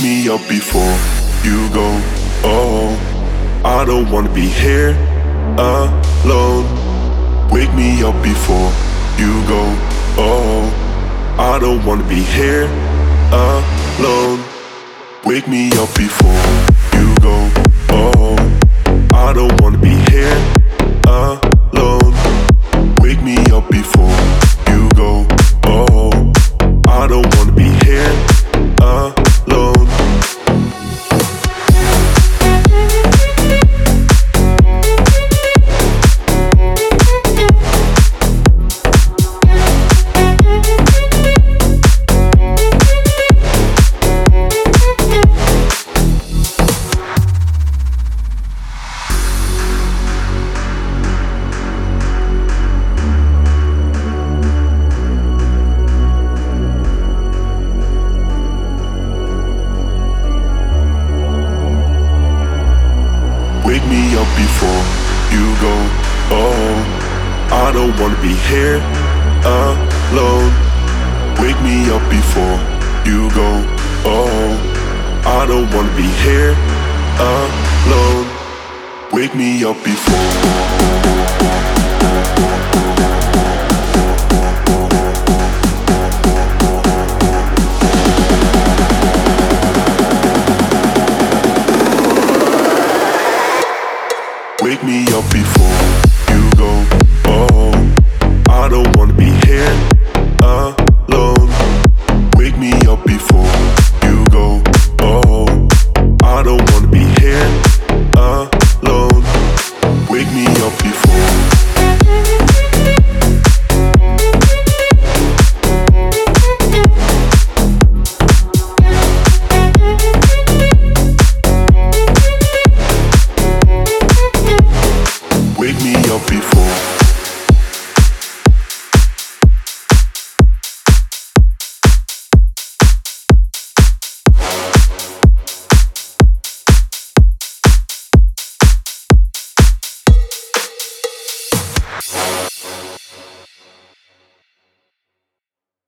me up before you go. Oh, I don't wanna be here alone. Wake me up before you go. Oh, I don't wanna be here alone. Wake me up before you go. Oh, I don't wanna be here before you go. Oh, I don't wanna be here alone. Wake me up before you go. Oh, I don't wanna be here alone. Wake me up before. me up before.